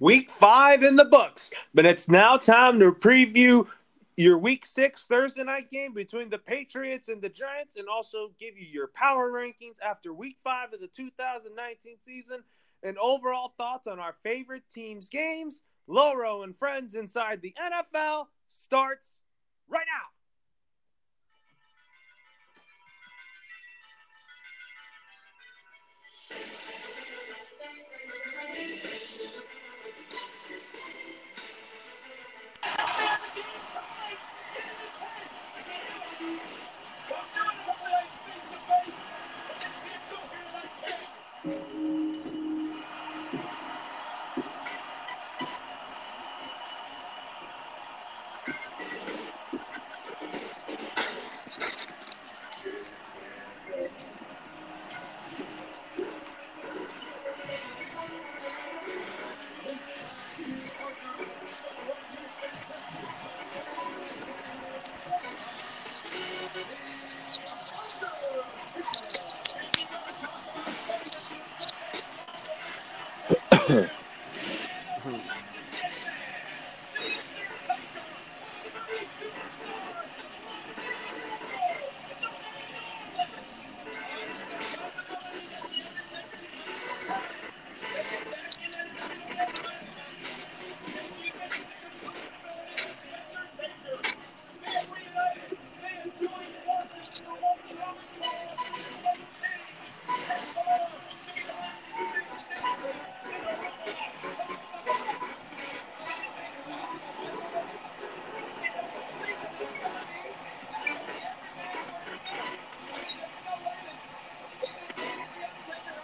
Week five in the books, but it's now time to preview your week six Thursday night game between the Patriots and the Giants, and also give you your power rankings after week five of the 2019 season and overall thoughts on our favorite teams' games. Loro and friends inside the NFL starts right now.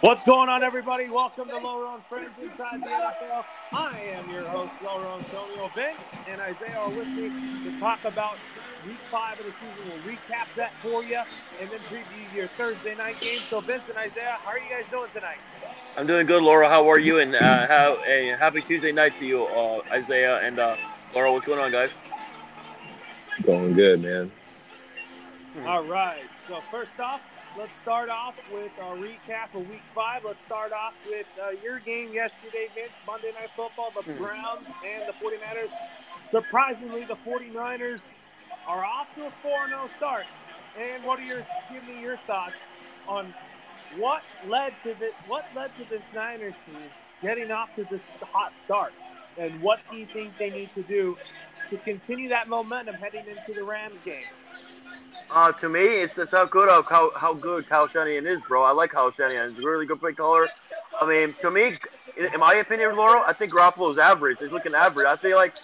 What's going on, everybody? Welcome to Lowron Friends Inside the NFL. I am your host, Lowron Antonio Vince, and Isaiah are with me to talk about week five of the season. We'll recap that for you and then preview your Thursday night game. So, Vince and Isaiah, how are you guys doing tonight? I'm doing good, Laura. How are you? And uh, how, a happy Tuesday night to you, uh, Isaiah and uh, Laura. What's going on, guys? Going good, man. All right. So, first off, let's start off with a recap of week five. Let's start off with uh, your game yesterday, Vince, Monday Night Football, the Hmm. Browns and the 49ers. Surprisingly, the 49ers are off to a 4 0 start. And what are your, give me your thoughts on what led to this, what led to this Niners team getting off to this hot start? And what do you think they need to do to continue that momentum heading into the Rams game? Uh, to me, it's, it's how good how, how how good Kyle Shanahan is, bro. I like Kyle Shanahan. He's a really good play caller. I mean, to me, in, my opinion, Laura, I think Garoppolo's average. He's looking average. I feel like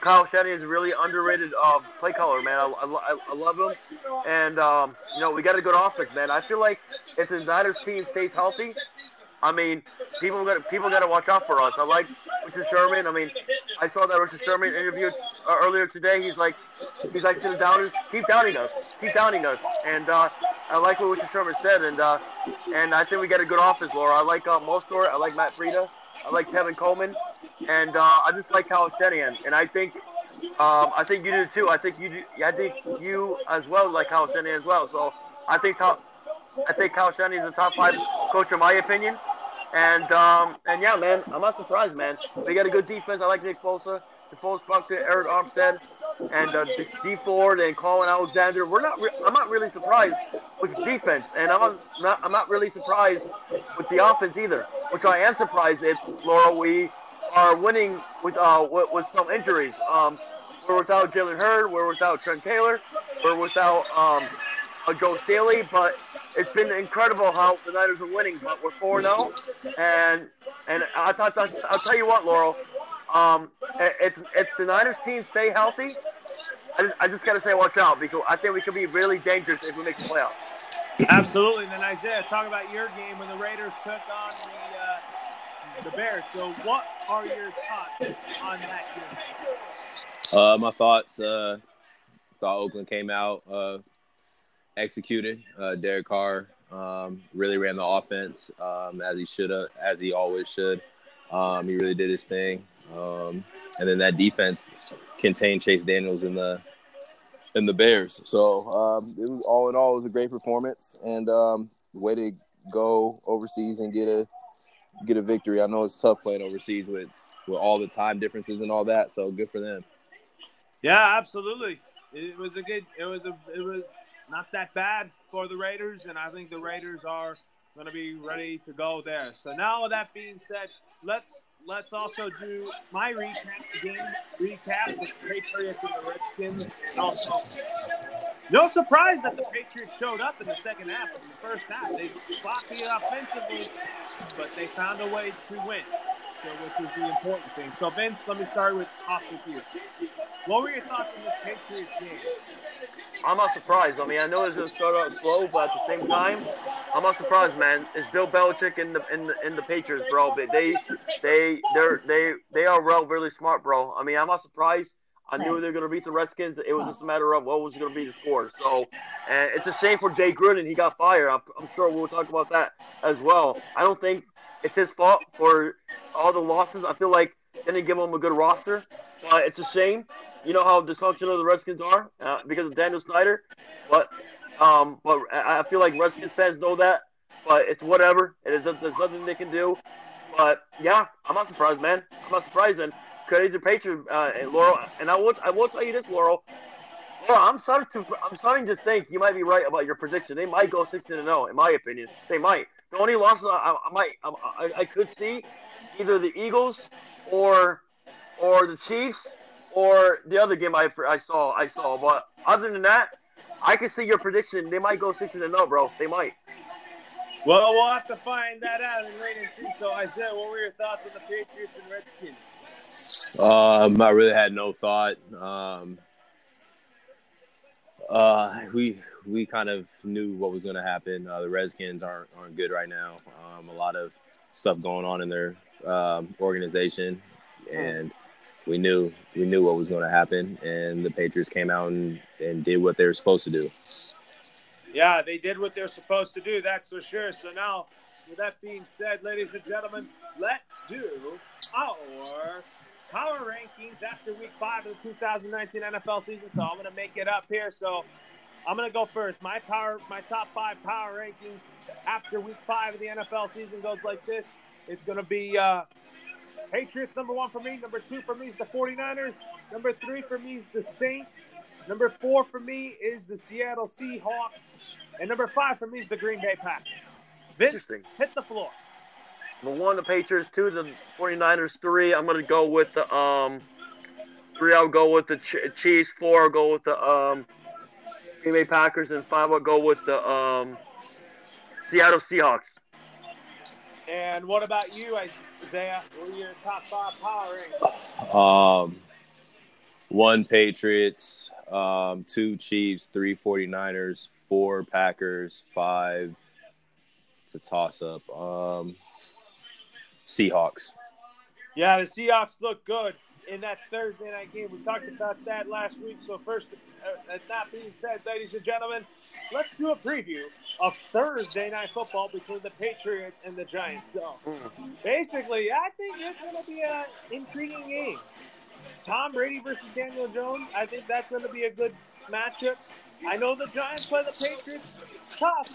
Kyle Shanahan is a really underrated uh, play caller, man. I, I, I love him, and um, you know we got a good offense, man. I feel like if the Niners team stays healthy, I mean, people got people got to watch out for us. I like Richard Sherman. I mean, I saw that Richard Sherman interview uh, earlier today. He's like, he's like to the downers, keep downing us, keep downing us. And uh, I like what Richard Sherman said. And uh, and I think we got a good offense, Laura. I like uh, Mostert. I like Matt Breida. I like Tevin Coleman. And uh, I just like Shanahan. And I think. Um, I think you do too. I think you do. I think you as well like Shanahan as well. So I think Kyle, I think Shanahan is a top five coach in my opinion. And um, and yeah, man, I'm not surprised, man. They got a good defense. I like Nick Bosa, the Foles Bucket, Arik Armstead, and uh, Dee Ford and Colin Alexander. We're not. Re- I'm not really surprised with the defense, and I'm not. I'm not really surprised with the offense either. Which I am surprised if Laura we are winning with uh with, with some injuries. Um, we're without Jalen Hurd. We're without Trent Taylor. We're without um uh, Joe Staley, but it's been incredible how the Niners are winning. But we're four zero, and and I thought I'll tell you what, Laurel. Um, if if the Niners team stay healthy, I just, I just gotta say watch out because I think we could be really dangerous if we make the playoffs. Absolutely. And then Isaiah, talk about your game when the Raiders took on the uh, the Bears. So, what are your thoughts on that game? Uh, my thoughts. Uh, thought Oakland came out, uh, executed. Uh, Derek Carr um, really ran the offense um, as he should have, as he always should. Um, he really did his thing, um, and then that defense contained Chase Daniels in the in the Bears. So um, it was all in all, it was a great performance and um, way to go overseas and get a get a victory. I know it's tough playing overseas with with all the time differences and all that. So good for them. Yeah, absolutely. It was a good. It was a. It was not that bad for the Raiders, and I think the Raiders are going to be ready to go there. So now, with that being said, let's let's also do my recap game recap with the Patriots and the Redskins. And also, no surprise that the Patriots showed up in the second half. In the first half, they sloppy offensively, but they found a way to win. Which is the important thing. So, Vince, let me start with off with you. What were your thoughts on this Patriots game? I'm not surprised. I mean, I know it's gonna start out slow, but at the same time, I'm not surprised, man. It's Bill Belichick in the in the, in the Patriots, bro. They they they're they they are real really smart, bro. I mean, I'm not surprised. I knew they were going to beat the Redskins. It was just a matter of what was going to be the score. So, and it's a shame for Jay Gruden. He got fired. I'm, I'm sure we'll talk about that as well. I don't think it's his fault for all the losses. I feel like they didn't give them a good roster. But it's a shame. You know how dysfunctional the Redskins are uh, because of Daniel Snyder. But um, but I feel like Redskins fans know that. But it's whatever. It is, there's nothing they can do. But yeah, I'm not surprised, man. I'm not surprised. And credit to Patriot, uh, and Laurel. And I will I will tell you this, Laurel. Laurel, I'm starting to I'm starting to think you might be right about your prediction. They might go 16 and 0, in my opinion. They might. The only losses I, I might I, I could see either the Eagles or or the Chiefs or the other game I, I saw I saw. But other than that, I can see your prediction. They might go 16 and 0, bro. They might. Well, we'll have to find that out in rating two. So, Isaiah, what were your thoughts on the Patriots and Redskins? Um, I really had no thought. Um, uh, we we kind of knew what was going to happen. Uh, the Redskins aren't aren't good right now. Um, a lot of stuff going on in their um, organization, and we knew we knew what was going to happen. And the Patriots came out and, and did what they were supposed to do. Yeah, they did what they're supposed to do. That's for sure. So now, with that being said, ladies and gentlemen, let's do our power rankings after week five of the 2019 NFL season. So I'm going to make it up here. So I'm going to go first. My power, my top five power rankings after week five of the NFL season goes like this. It's going to be uh, Patriots number one for me. Number two for me is the 49ers. Number three for me is the Saints. Number four for me is the Seattle Seahawks. And number five for me is the Green Bay Packers. Vince, hit the floor. Number one, the Patriots. Two, the 49ers. Three, I'm going to go with the um. Three, I'll go with the Chiefs. Four, I'll go with the um. Green Bay Packers, and five, I'll go with the um. Seattle Seahawks. And what about you, Isaiah? What are your top five power rankings? Um, one Patriots, um, two Chiefs, three 49ers, four Packers, five. It's a toss up. Um, Seahawks. Yeah, the Seahawks look good in that Thursday night game. We talked about that last week. So, first, uh, that being said, ladies and gentlemen, let's do a preview of Thursday night football between the Patriots and the Giants. So, basically, I think it's going to be an intriguing game. Tom Brady versus Daniel Jones. I think that's going to be a good matchup. I know the Giants play the Patriots tough,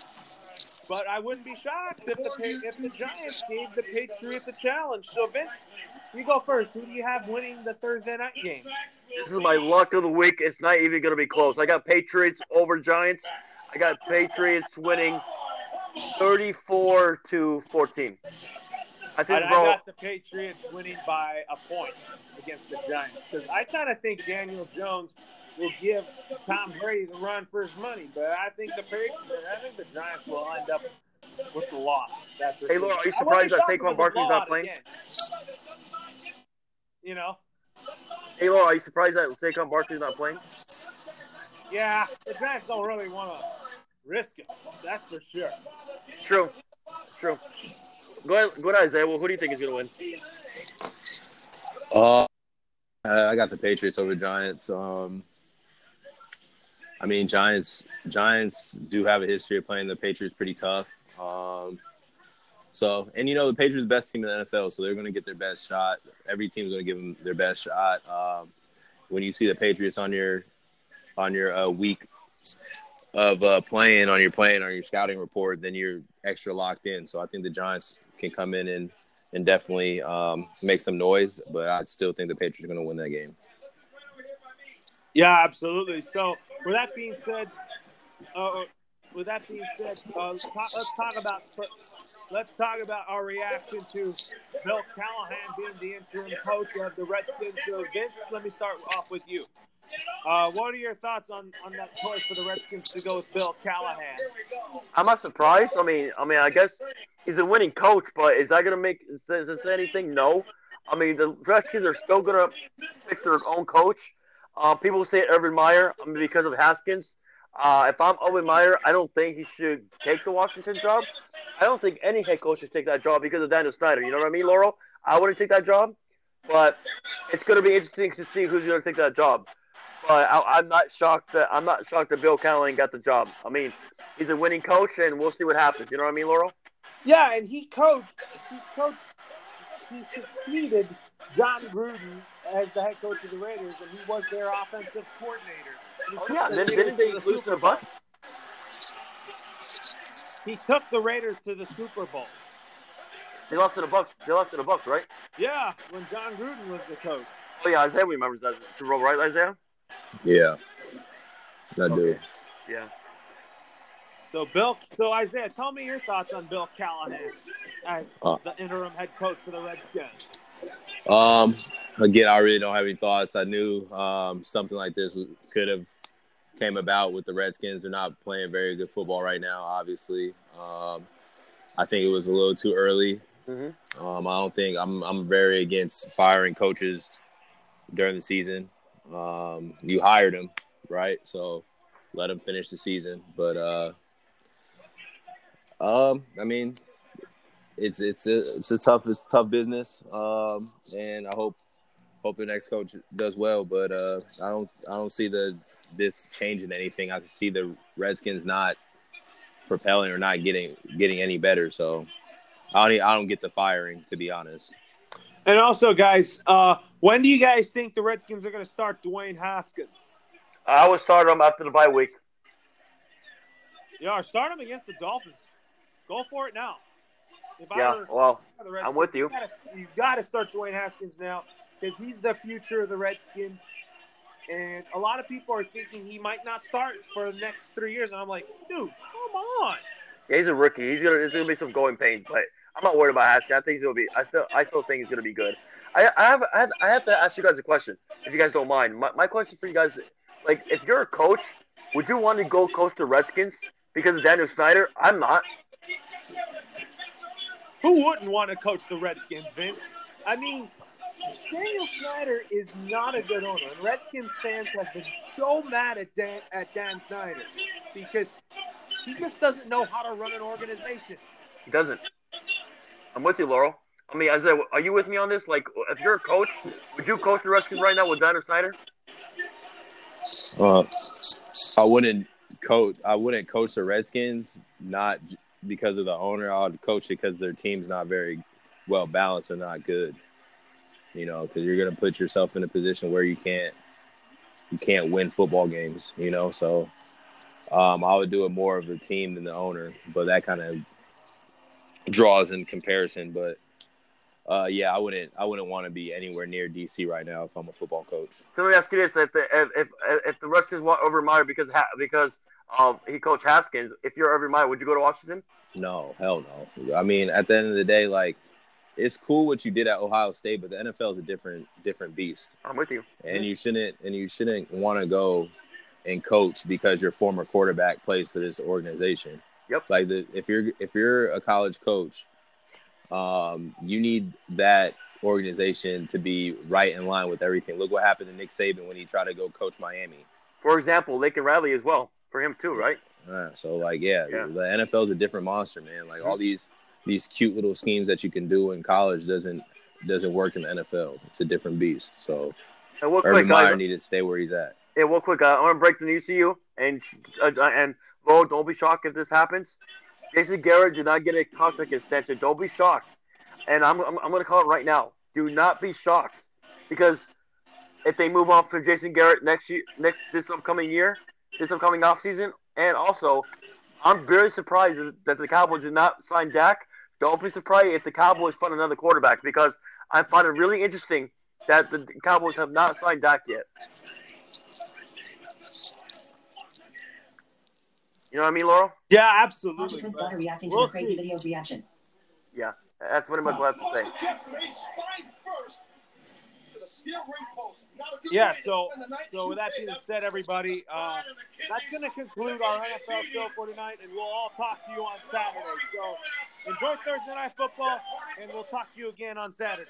but I wouldn't be shocked if the if the Giants gave the Patriots a challenge. So Vince, you go first. Who do you have winning the Thursday night game? This is my luck of the week. It's not even going to be close. I got Patriots over Giants. I got Patriots winning 34 to 14. I think I, I got the Patriots winning by a point against the Giants because I kind of think Daniel Jones will give Tom Brady the run for his money, but I think the Patriots, I think the Giants will end up with the loss. That's hey, Laura, are you surprised that Saquon Barkley's not playing? Again. You know. Hey, Laura, are you surprised that Saquon Barkley's not playing? Yeah, the Giants don't really want to risk it. That's for sure. True. True. Go ahead, go ahead, Isaiah. Well, who do you think is going to win? Uh, I got the Patriots over the Giants. Um, I mean, Giants Giants do have a history of playing the Patriots pretty tough. Um, so, and you know, the Patriots the best team in the NFL, so they're going to get their best shot. Every team's going to give them their best shot. Um, when you see the Patriots on your on your uh, week of uh, playing on your playing on your scouting report, then you're extra locked in. So I think the Giants can come in and and definitely um, make some noise. But I still think the Patriots are going to win that game. Yeah, absolutely. So, with that being said, uh, with that being said, uh, let's, talk, let's talk about let's talk about our reaction to Bill Callahan being the interim coach of the Redskins. So, Vince, let me start off with you. Uh, what are your thoughts on, on that choice for the Redskins to go with Bill Callahan? I'm not surprised. I mean, I mean, I guess he's a winning coach, but is that gonna make is this anything? No. I mean, the Redskins are still gonna pick their own coach. Uh, people say Urban Meyer because of Haskins. Uh, if I'm Urban Meyer, I don't think he should take the Washington job. I don't think any head coach should take that job because of Daniel Snyder. You know what I mean, Laurel? I wouldn't take that job, but it's going to be interesting to see who's going to take that job. But I, am not shocked that I'm not shocked that Bill Callahan got the job. I mean, he's a winning coach, and we'll see what happens. You know what I mean, Laurel? Yeah, and he coached. He coached. He succeeded Jon Gruden as the head coach of the Raiders, and he was their offensive coordinator. Oh yeah, then didn't they the lose to the Bucs? He took the Raiders to the Super Bowl. They lost to the Bucs. They lost to the Bucs, right? Yeah, when Jon Gruden was the coach. Oh yeah, Isaiah remembers that Super Bowl, right, Isaiah? Yeah, I okay. do. Yeah. So Bill, so Isaiah, tell me your thoughts on Bill Callahan as uh, the interim head coach for the Redskins. Um, again, I really don't have any thoughts. I knew um, something like this could have came about with the Redskins. They're not playing very good football right now. Obviously, um, I think it was a little too early. Mm-hmm. Um, I don't think I'm. I'm very against firing coaches during the season. Um, you hired him, right? So let him finish the season. But uh, um, I mean, it's it's a it's a tough it's a tough business. Um, and I hope hope the next coach does well. But uh, I don't I don't see the this changing anything. I can see the Redskins not propelling or not getting getting any better. So I don't I don't get the firing to be honest. And also, guys, uh, when do you guys think the Redskins are going to start Dwayne Haskins? I would start him after the bye week. Yeah, start him against the Dolphins. Go for it now. If yeah, were, well, I'm with you. You've got to start Dwayne Haskins now because he's the future of the Redskins. And a lot of people are thinking he might not start for the next three years. And I'm like, dude, come on. Yeah, he's a rookie. He's gonna there's gonna be some going pains, but I'm not worried about Haskins. I think he's gonna be. I still I still think he's gonna be good. I, I have I have I have to ask you guys a question, if you guys don't mind. My, my question for you guys, like, if you're a coach, would you want to go coach the Redskins because of Daniel Snyder? I'm not. Who wouldn't want to coach the Redskins, Vince? I mean, Daniel Snyder is not a good owner, and Redskins fans have been so mad at Dan, at Dan Snyder because he just doesn't know how to run an organization. He doesn't. I'm with you, Laurel. I mean, Isaiah, are you with me on this? Like, if you're a coach, would you coach the Redskins right now with Daniel Snyder? Uh, I wouldn't coach. I wouldn't coach the Redskins not because of the owner. I would coach it because their team's not very well balanced and not good you know, because you're gonna put yourself in a position where you can't you can't win football games, you know. So um, I would do it more of the team than the owner, but that kind of draws in comparison. But uh, yeah, I wouldn't I wouldn't want to be anywhere near DC right now if I'm a football coach. So let me ask you this: if the if if, if the Redskins want Urban Meyer because because um, he coached Haskins, if you're Urban Meyer, would you go to Washington? No, hell no. I mean, at the end of the day, like it's cool what you did at Ohio State, but the NFL is a different different beast. I'm with you. And you shouldn't and you shouldn't want to go and coach because your former quarterback plays for this organization. Yep. Like the if you're if you're a college coach, um, you need that organization to be right in line with everything. Look what happened to Nick Saban when he tried to go coach Miami. For example, Lincoln Riley as well for him too, right? Uh, so like yeah, yeah, the NFL is a different monster, man. Like all these these cute little schemes that you can do in college doesn't doesn't work in the NFL. It's a different beast. So and Urban quick, Meyer needed to stay where he's at. Yeah, real quick, I want to break the news to you, and uh, and Bo, don't be shocked if this happens. Jason Garrett did not get a contract extension. Don't be shocked, and I'm I'm, I'm going to call it right now. Do not be shocked, because if they move on from Jason Garrett next year, next this upcoming year, this upcoming offseason, and also I'm very surprised that the Cowboys did not sign Dak don't be surprised if the Cowboys find another quarterback because I find it really interesting that the Cowboys have not signed Dak yet. You know what I mean, Laurel? Yeah, absolutely. Washington's but daughter reacting we'll to the crazy see. videos reaction. Yeah, that's pretty much what I have to say. Yeah, so so with that being said, everybody, uh, that's going to conclude our NFL show for tonight, and we'll all talk to you on Saturday. So enjoy Thursday night football, and we'll talk to you again on Saturday.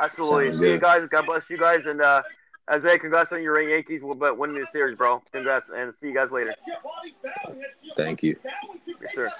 Absolutely. See you guys. God bless you guys. And uh, Isaiah, congrats on your Yankees will bet winning the series, bro. Congrats, and see you guys later. Thank you. Yes, sir.